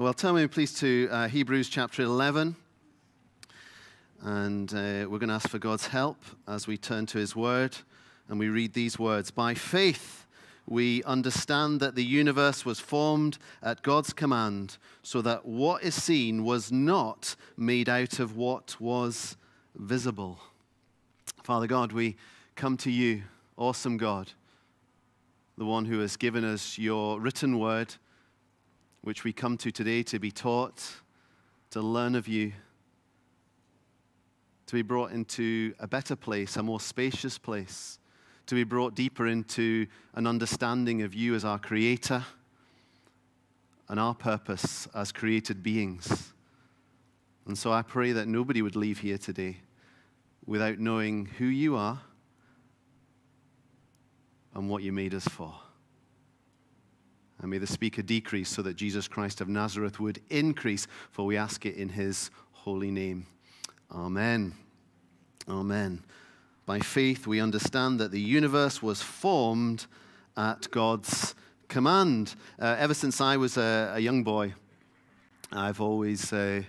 Well, turn me please to uh, Hebrews chapter 11. And uh, we're going to ask for God's help as we turn to his word and we read these words By faith, we understand that the universe was formed at God's command, so that what is seen was not made out of what was visible. Father God, we come to you, awesome God, the one who has given us your written word, which we come to today to be taught, to learn of you, to be brought into a better place, a more spacious place to be brought deeper into an understanding of you as our creator and our purpose as created beings. And so I pray that nobody would leave here today without knowing who you are and what you made us for. And may the speaker decrease so that Jesus Christ of Nazareth would increase, for we ask it in his holy name. Amen. Amen. By faith, we understand that the universe was formed at God's command. Uh, ever since I was a, a young boy, I've always uh,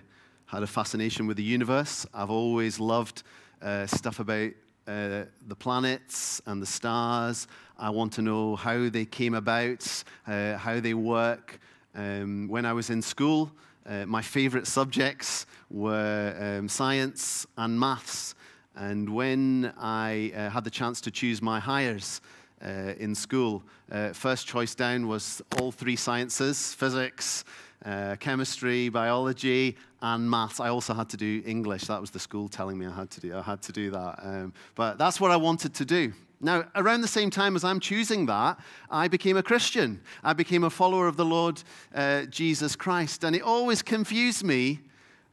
had a fascination with the universe. I've always loved uh, stuff about uh, the planets and the stars. I want to know how they came about, uh, how they work. Um, when I was in school, uh, my favorite subjects were um, science and maths. And when I uh, had the chance to choose my Highers uh, in school, uh, first choice down was all three sciences physics, uh, chemistry, biology, and maths. I also had to do English. That was the school telling me I had to do, I had to do that. Um, but that's what I wanted to do. Now, around the same time as I'm choosing that, I became a Christian. I became a follower of the Lord uh, Jesus Christ. And it always confused me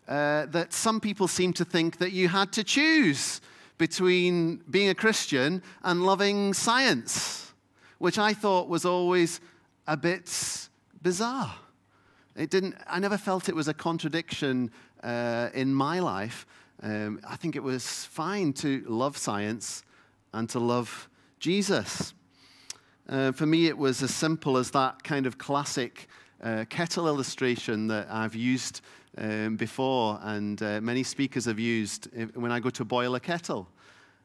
uh, that some people seem to think that you had to choose between being a Christian and loving science, which I thought was always a bit bizarre. It didn't, I never felt it was a contradiction uh, in my life. Um, I think it was fine to love science and to love Jesus. Uh, for me, it was as simple as that kind of classic uh, kettle illustration that I've used um, before, and uh, many speakers have used when I go to boil a kettle.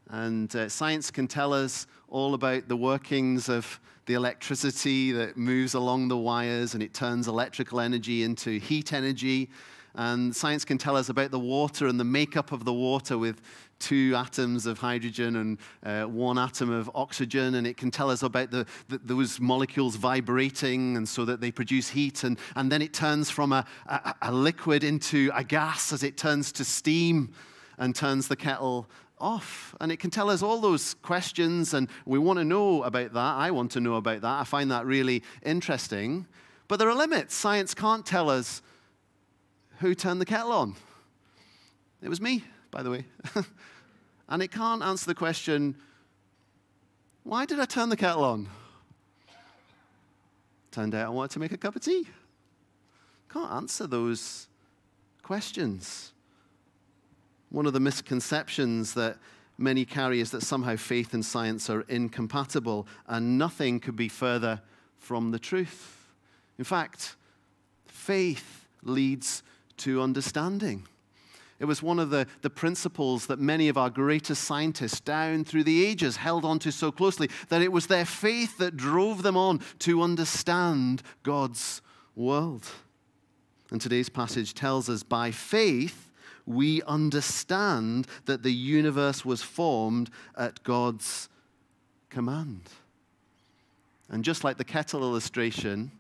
And uh, science can tell us all about the workings of the electricity that moves along the wires and it turns electrical energy into heat energy. And science can tell us about the water and the makeup of the water with two atoms of hydrogen and uh, one atom of oxygen, and it can tell us about the, the, those molecules vibrating, and so that they produce heat, and, and then it turns from a, a, a liquid into a gas as it turns to steam and turns the kettle off. And it can tell us all those questions, and we want to know about that. I want to know about that. I find that really interesting. But there are limits. Science can't tell us who turned the kettle on. It was me, by the way. And it can't answer the question, why did I turn the kettle on? Turned out I wanted to make a cup of tea. Can't answer those questions. One of the misconceptions that many carry is that somehow faith and science are incompatible, and nothing could be further from the truth. In fact, faith leads to understanding. It was one of the, the principles that many of our greatest scientists down through the ages held on to so closely that it was their faith that drove them on to understand God's world. And today's passage tells us by faith, we understand that the universe was formed at God's command. And just like the kettle illustration,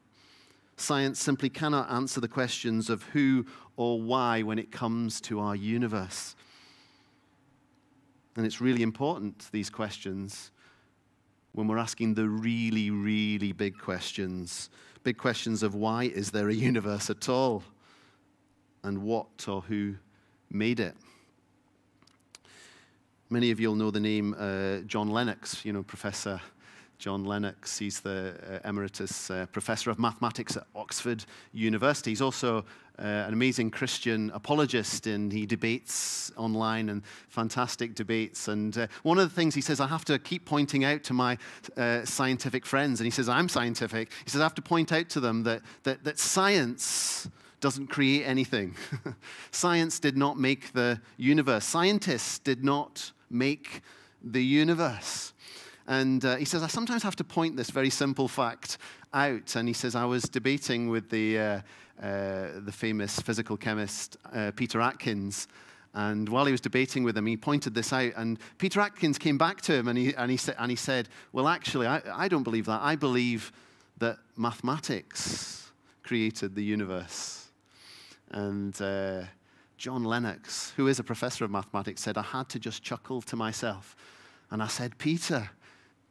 science simply cannot answer the questions of who or why when it comes to our universe. And it's really important, these questions, when we're asking the really, really big questions. Big questions of why is there a universe at all? And what or who made it? Many of you will know the name uh, John Lennox, you know, Professor John Lennox. He's the uh, emeritus uh, professor of mathematics at Oxford University. He's also uh, an amazing Christian apologist, and he debates online and fantastic debates. And uh, one of the things he says, I have to keep pointing out to my uh, scientific friends, and he says, I'm scientific. He says, I have to point out to them that, that, that science doesn't create anything. Science did not make the universe. Scientists did not make the universe. And uh, he says, I sometimes have to point this very simple fact out. And he says, I was debating with the, uh, uh, the famous physical chemist uh, Peter Atkins. And while he was debating with him, he pointed this out. And Peter Atkins came back to him and he, and he, sa- and he said, Well, actually, I, I don't believe that. I believe that mathematics created the universe. And uh, John Lennox, who is a professor of mathematics, said, I had to just chuckle to myself. And I said, Peter,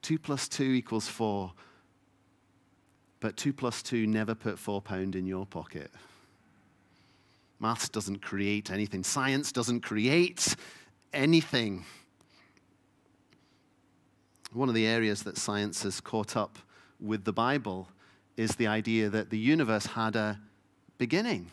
2 plus 2 equals 4. But 2 plus 2 never put 4 pound in your pocket. Maths doesn't create anything. Science doesn't create anything. One of the areas that science has caught up with the Bible is the idea that the universe had a beginning,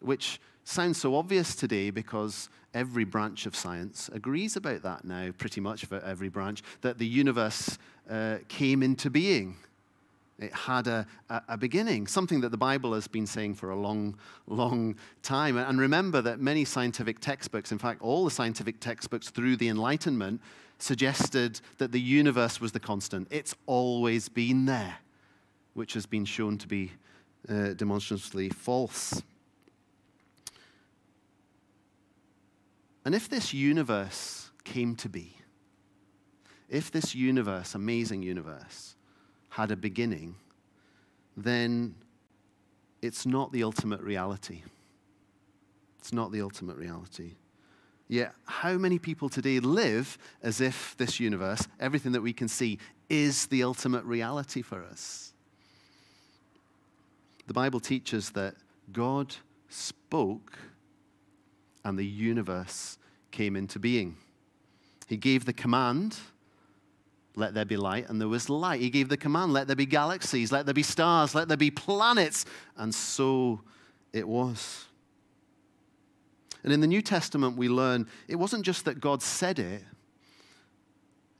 which sounds so obvious today because every branch of science agrees about that now, pretty much for every branch, that the universe uh, came into being. It had a, a, a, beginning, something that the Bible has been saying for a long, long time. And remember that many scientific textbooks, in fact, all the scientific textbooks through the Enlightenment, suggested that the universe was the constant. It's always been there, which has been shown to be uh, demonstrably false. And if this universe came to be, if this universe, amazing universe, had a beginning, then it's not the ultimate reality. It's not the ultimate reality. Yet, how many people today live as if this universe, everything that we can see, is the ultimate reality for us? The Bible teaches that God spoke and the universe came into being. He gave the command, let there be light, and there was light. He gave the command, let there be galaxies, let there be stars, let there be planets, and so it was. And in the New Testament, we learn it wasn't just that God said it,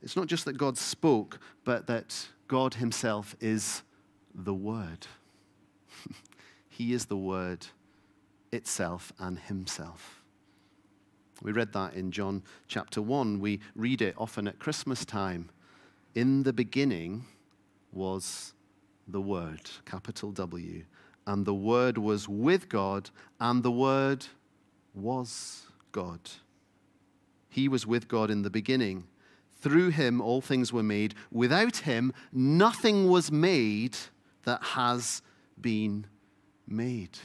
it's not just that God spoke, but that God Himself is the Word. he is the Word itself and Himself. We read that in John chapter 1. We read it often at Christmas time. In the beginning was the Word, capital W. And the Word was with God, and the Word was God. He was with God in the beginning. Through him, all things were made. Without him, nothing was made that has been made.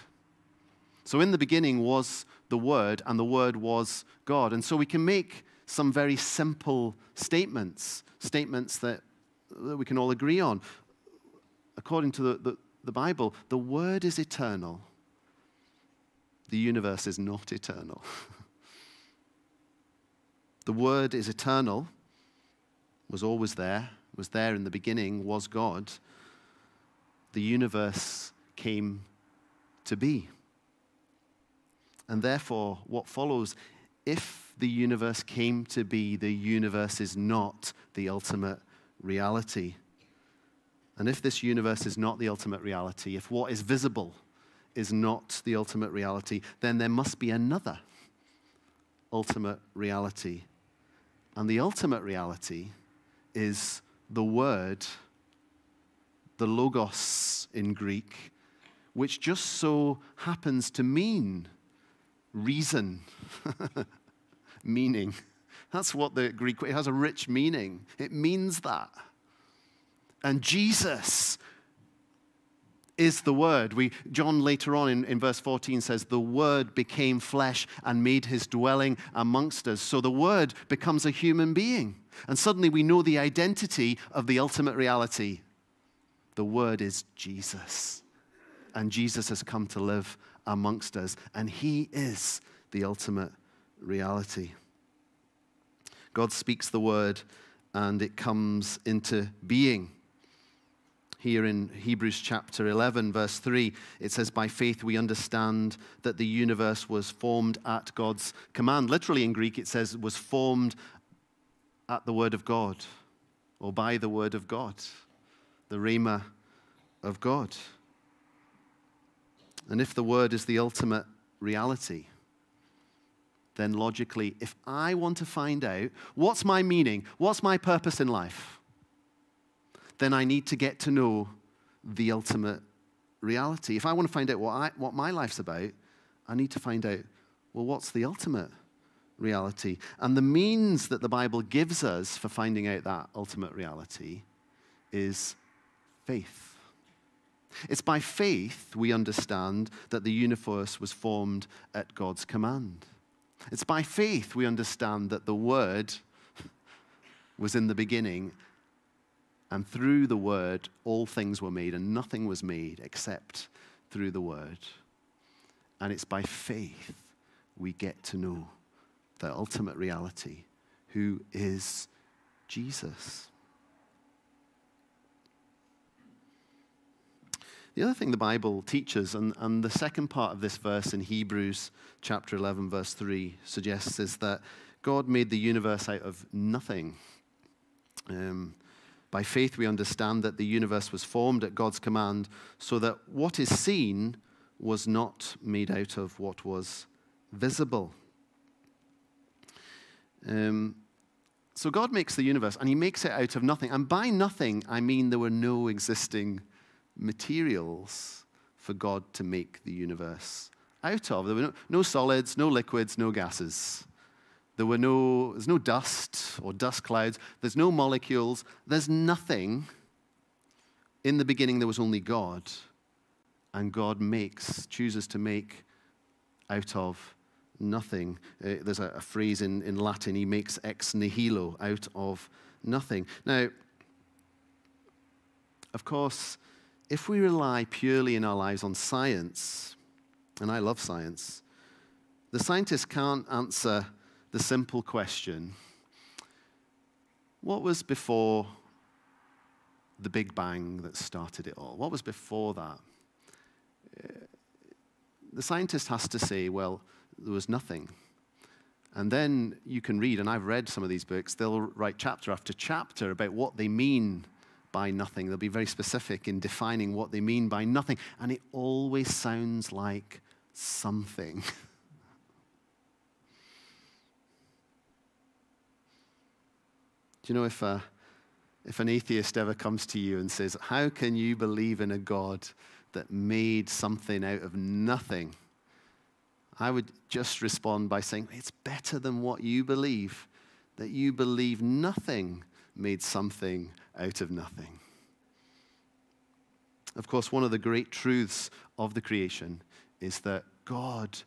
So, in the beginning was the Word, and the Word was God. And so we can make some very simple statements, statements that, that we can all agree on. According to the, the, the Bible, the Word is eternal, the universe is not eternal. the Word is eternal, was always there, was there in the beginning, was God. The universe came to be. And therefore, what follows, if the universe came to be, the universe is not the ultimate reality. And if this universe is not the ultimate reality, if what is visible is not the ultimate reality, then there must be another ultimate reality. And the ultimate reality is the word, the logos in Greek, which just so happens to mean reason, meaning. That's what the Greek, it has a rich meaning. It means that. And Jesus is the Word. We, John later on in, in verse 14 says, The Word became flesh and made his dwelling amongst us. So the Word becomes a human being. And suddenly we know the identity of the ultimate reality. The Word is Jesus. And Jesus has come to live amongst us, and He is the ultimate reality. God speaks the word, and it comes into being. Here in Hebrews chapter 11, verse 3, it says, By faith we understand that the universe was formed at God's command. Literally in Greek, it says, was formed at the word of God, or by the word of God, the Rhema of God. And if the Word is the ultimate reality, then logically, if I want to find out what's my meaning, what's my purpose in life, then I need to get to know the ultimate reality. If I want to find out what, I, what my life's about, I need to find out, well, what's the ultimate reality? And the means that the Bible gives us for finding out that ultimate reality is faith. It's by faith we understand that the universe was formed at God's command. It's by faith we understand that the Word was in the beginning, and through the Word all things were made, and nothing was made except through the Word. And it's by faith we get to know the ultimate reality, who is Jesus. The other thing the Bible teaches, and, and the second part of this verse in Hebrews chapter 11, verse 3, suggests, is that God made the universe out of nothing. Um, by faith, we understand that the universe was formed at God's command so that what is seen was not made out of what was visible. Um, so God makes the universe, and He makes it out of nothing. And by nothing, I mean there were no existing materials for God to make the universe out of. There were no, no solids, no liquids, no gases. There were no, there's no dust or dust clouds. There's no molecules. There's nothing. In the beginning, there was only God. And God makes, chooses to make out of nothing. Uh, there's a, a, phrase in, in Latin, he makes ex nihilo, out of nothing. Now, of course, if we rely purely in our lives on science, and I love science, the scientists can't answer the simple question what was before the Big Bang that started it all? What was before that? Uh, the scientist has to say, well, there was nothing. And then you can read, and I've read some of these books, they'll write chapter after chapter about what they mean by nothing. They'll be very specific in defining what they mean by nothing. And it always sounds like something. Do you know if, uh, if an atheist ever comes to you and says, How can you believe in a God that made something out of nothing? I would just respond by saying, It's better than what you believe, that you believe nothing made something out of nothing. Of course, one of the great truths of the creation is that God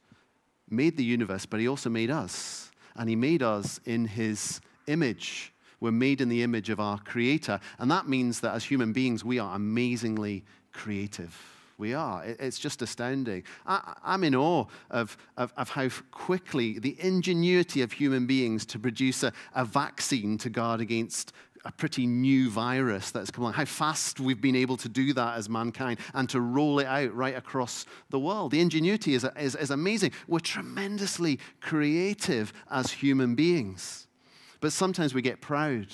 made the universe, but He also made us. And He made us in His image. We're made in the image of our Creator. And that means that as human beings, we are amazingly creative we are. It's just astounding. I, am in awe of, of, of, how quickly the ingenuity of human beings to produce a, a vaccine to guard against a pretty new virus that's come along, how fast we've been able to do that as mankind and to roll it out right across the world. The ingenuity is, is, is amazing. We're tremendously creative as human beings. But sometimes we get proud.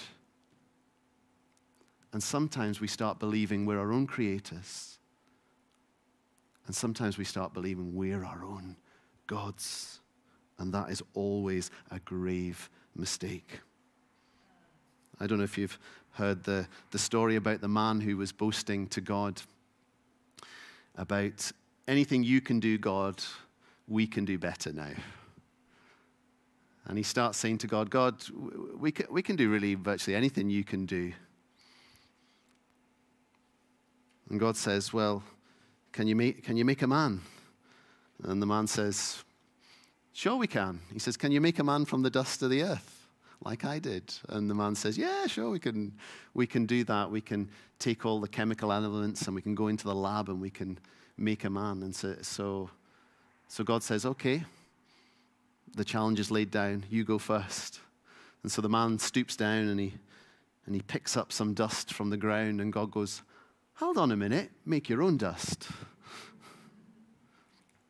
And sometimes we start believing we're our own creators. And sometimes we start believing we're our own gods. And that is always a grave mistake. I don't know if you've heard the, the story about the man who was boasting to God about anything you can do, God, we can do better now. And he starts saying to God, God, we can, we can do really virtually anything you can do. And God says, Well, can you make, can you make a man? And the man says, Sure, we can. He says, Can you make a man from the dust of the earth? Like I did. And the man says, Yeah, sure, we can, we can do that. We can take all the chemical elements and we can go into the lab and we can make a man. And so, so, so God says, Okay, the challenge is laid down. You go first. And so the man stoops down and he, and he picks up some dust from the ground, and God goes, Hold on a minute, make your own dust.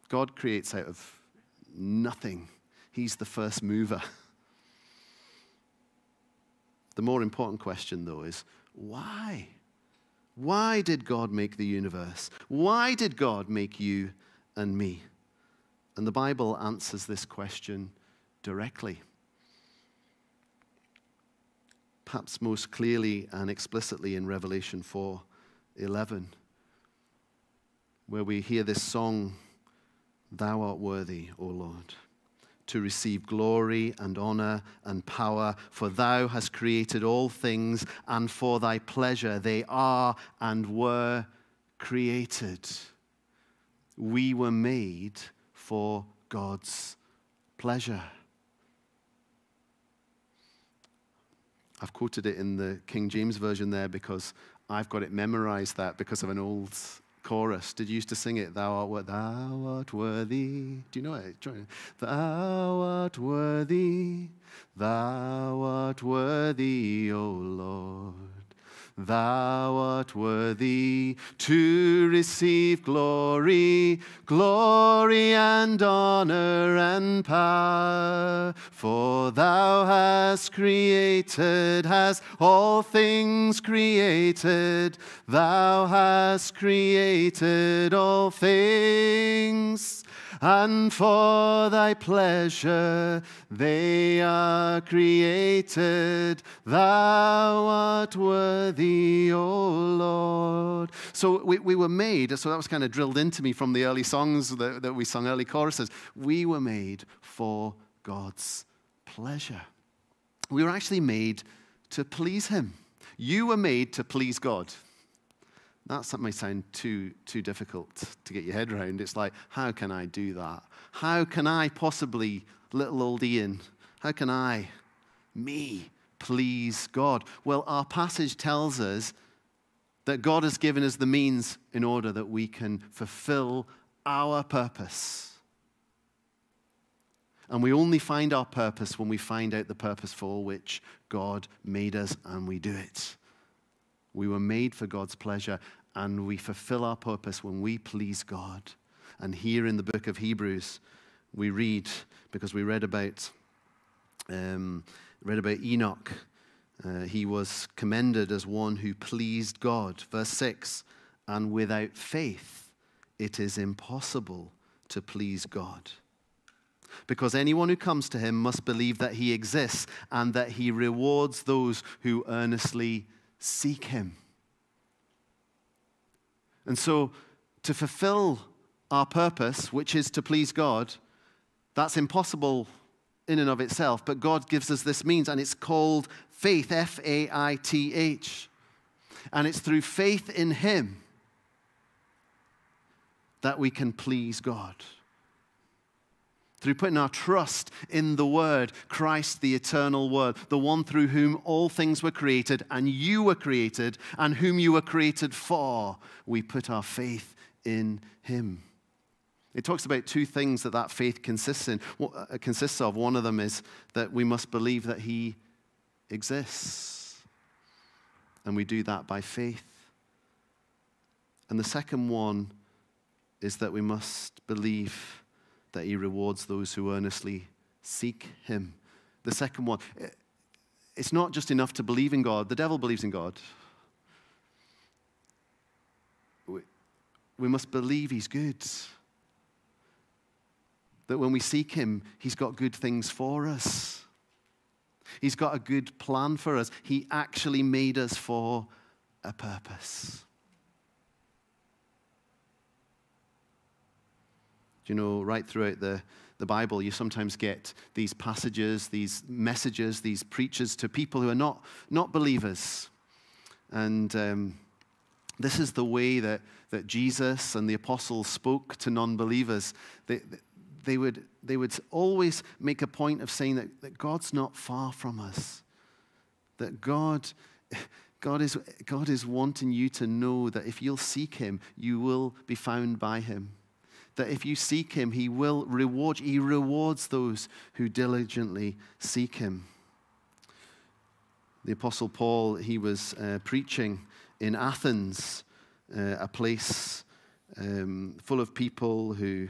God creates out of nothing, He's the first mover. The more important question, though, is why? Why did God make the universe? Why did God make you and me? And the Bible answers this question directly. Perhaps most clearly and explicitly in Revelation 4 11, where we hear this song, Thou art worthy, O Lord to receive glory and honor and power, for thou hast created all things, and for thy pleasure they are and were created. We were made for God's pleasure. I've quoted it in the King James Version there because I've got it memorized that because of an old chorus. Did you used to sing it? Thou art, thou art worthy. Do you know it? Thou art worthy. Thou art worthy, O Lord. Thou art worthy to receive glory, glory and honor and power. For thou hast created, has all things created. Thou hast created all things and for thy pleasure they are created. Thou art worthy, O Lord. So we, we were made, so that was kind of drilled into me from the early songs that, that we sung, early choruses. We were made for God's pleasure. We were actually made to please Him. You were made to please God. That might sound too, too difficult to get your head around. It's like, how can I do that? How can I possibly, little old Ian, how can I, me, please God? Well, our passage tells us that God has given us the means in order that we can fulfill our purpose. And we only find our purpose when we find out the purpose for which God made us and we do it. We were made for God's pleasure, and we fulfill our purpose when we please God. And here in the book of Hebrews, we read, because we read about, um, read about Enoch. Uh, he was commended as one who pleased God. Verse 6 And without faith, it is impossible to please God. Because anyone who comes to him must believe that he exists and that he rewards those who earnestly seek him. And so, to fulfill our purpose, which is to please God, that's impossible in and of itself, but God gives us this means, and it's called faith F A I T H. And it's through faith in Him that we can please God through putting our trust in the Word, Christ, the eternal Word, the one through whom all things were created, and you were created, and whom you were created for, we put our faith in Him. It talks about two things that that faith consists in. Uh, consists of. One of them is that we must believe that He exists, and we do that by faith. And the second one is that we must believe that he rewards those who earnestly seek him. The second one, eh, it's not just enough to believe in God. The devil believes in God. We, we must believe he's good. That when we seek him, he's got good things for us. He's got a good plan for us. He actually made us for a purpose. You know, right throughout the, the Bible, you sometimes get these passages, these messages, these preachers to people who are not, not believers. And um, this is the way that, that Jesus and the apostles spoke to non believers. They, they, would, they would always make a point of saying that, that God's not far from us, that God. God is, God is wanting you to know that if you'll seek Him, you will be found by Him that if you seek him, he will reward. He rewards those who diligently seek him. The Apostle Paul, he was uh, preaching in Athens, uh, a place um, full of people who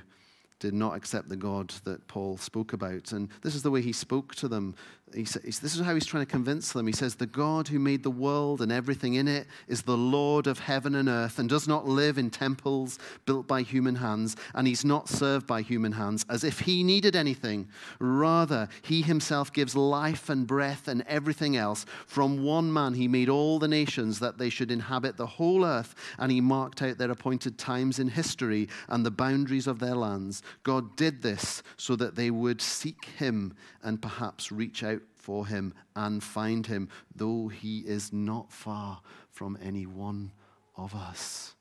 did not accept the God that Paul spoke about. And this is the way he spoke to them. He says, this is how he's trying to convince them. He says, The God who made the world and everything in it is the Lord of heaven and earth and does not live in temples built by human hands, and he's not served by human hands as if he needed anything. Rather, he himself gives life and breath and everything else. From one man, he made all the nations that they should inhabit the whole earth, and he marked out their appointed times in history and the boundaries of their lands. God did this so that they would seek him and perhaps reach out for him and find him, though he is not far from any one of us.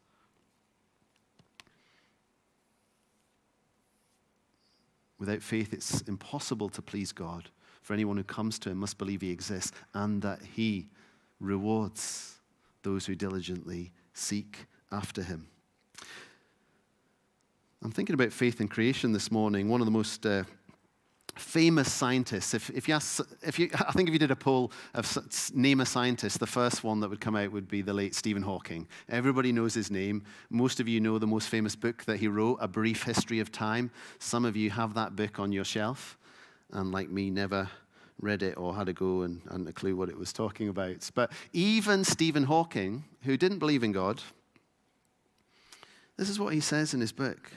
Without faith, it's impossible to please God. For anyone who comes to him must believe he exists and that he rewards those who diligently seek after him. I'm thinking about faith in creation this morning. One of the most uh, famous scientists, if, if, you ask, if you, I think if you did a poll of name a scientist, the first one that would come out would be the late Stephen Hawking. Everybody knows his name. Most of you know the most famous book that he wrote, A Brief History of Time. Some of you have that book on your shelf, and like me, never read it or had a go and hadn't a clue what it was talking about. But even Stephen Hawking, who didn't believe in God, this is what he says in his book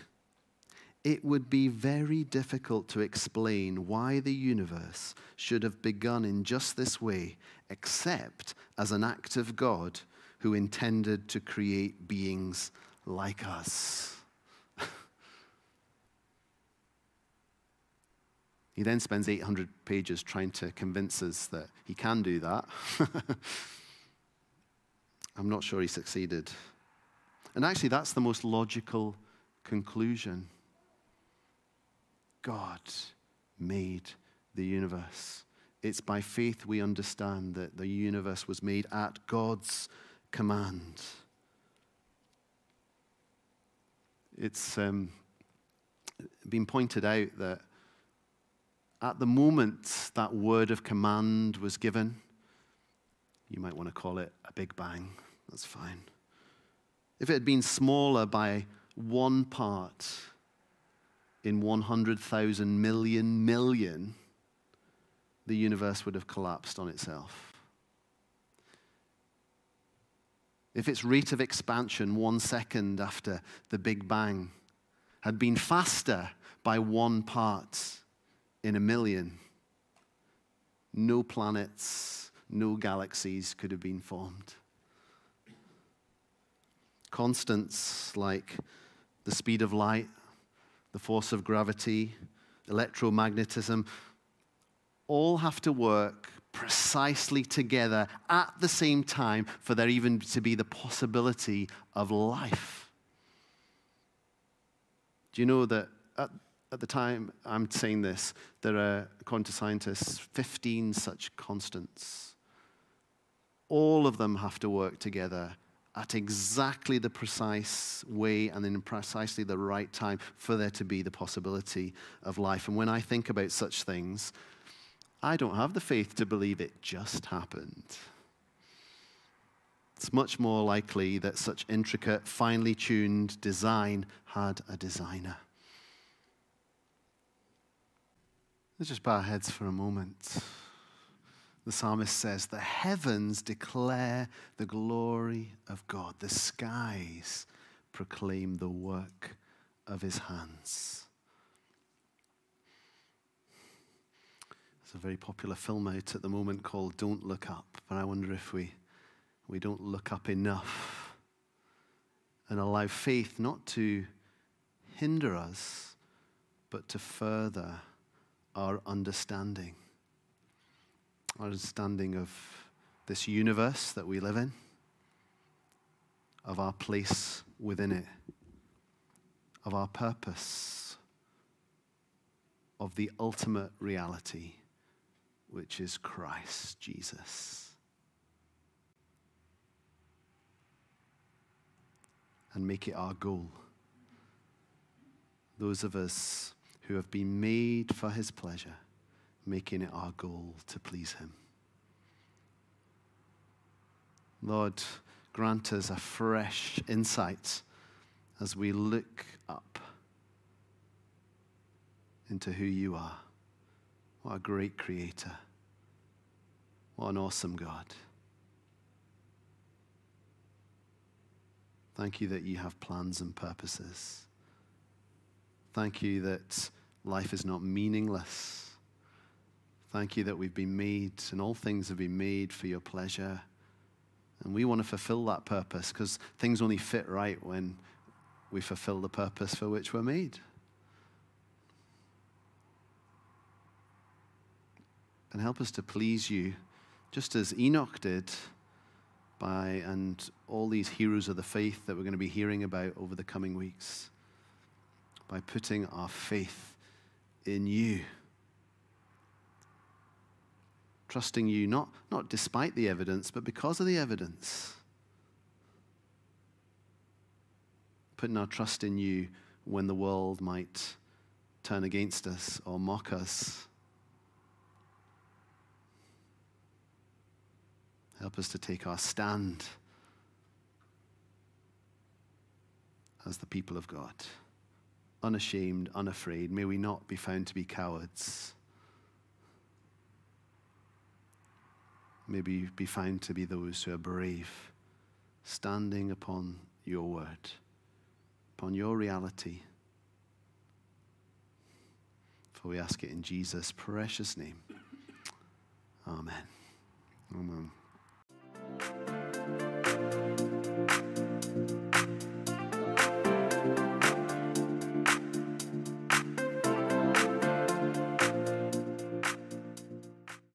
it would be very difficult to explain why the universe should have begun in just this way, except as an act of God who intended to create beings like us. he then spends 800 pages trying to convince us that he can do that. I'm not sure he succeeded. And actually, that's the most logical conclusion. God made the universe. It's by faith we understand that the universe was made at God's command. It's um, been pointed out that at the moment that word of command was given, you might want to call it a big bang. That's fine. If it had been smaller by one part, in 100,000 million million, the universe would have collapsed on itself. If its rate of expansion one second after the Big Bang had been faster by one part in a million, no planets, no galaxies could have been formed. Constants like the speed of light, the force of gravity, electromagnetism, all have to work precisely together at the same time for there even to be the possibility of life. Do you know that at, at the time I'm saying this, there are, according to scientists, 15 such constants. All of them have to work together at exactly the precise way and in precisely the right time for there to be the possibility of life. And when I think about such things, I don't have the faith to believe it just happened. It's much more likely that such intricate, finely tuned design had a designer. Let's just bow our heads for a moment the psalmist says, The heavens declare the glory of God, the skies proclaim the work of his hands. There's a very popular film out at the moment called Don't Look Up, but I wonder if we, we don't look up enough. And allow faith not to hinder us, but to further our understanding understanding of this universe that we live in, of our place within it, of our purpose, of the ultimate reality, which is Christ Jesus. And make it our goal. Those of us who have been made for his pleasure making it our goal to please Him. Lord, grant us a fresh insight as we look up into who you are. What a great creator. What an awesome God. Thank you that you have plans and purposes. Thank you that life is not meaningless. Thank you that we've been made and all things have been made for your pleasure. And we want to fulfill that purpose because things only fit right when we fulfill the purpose for which we're made. And help us to please you, just as Enoch did, by and all these heroes of the faith that we're going to be hearing about over the coming weeks, by putting our faith in you. Trusting you, not, not despite the evidence, but because of the evidence. Putting our trust in you when the world might turn against us or mock us. Help us to take our stand as the people of God unashamed, unafraid. May we not be found to be cowards. May we be found to be those who are brave, standing upon your word, upon your reality. For we ask it in Jesus' precious name. Amen. Amen.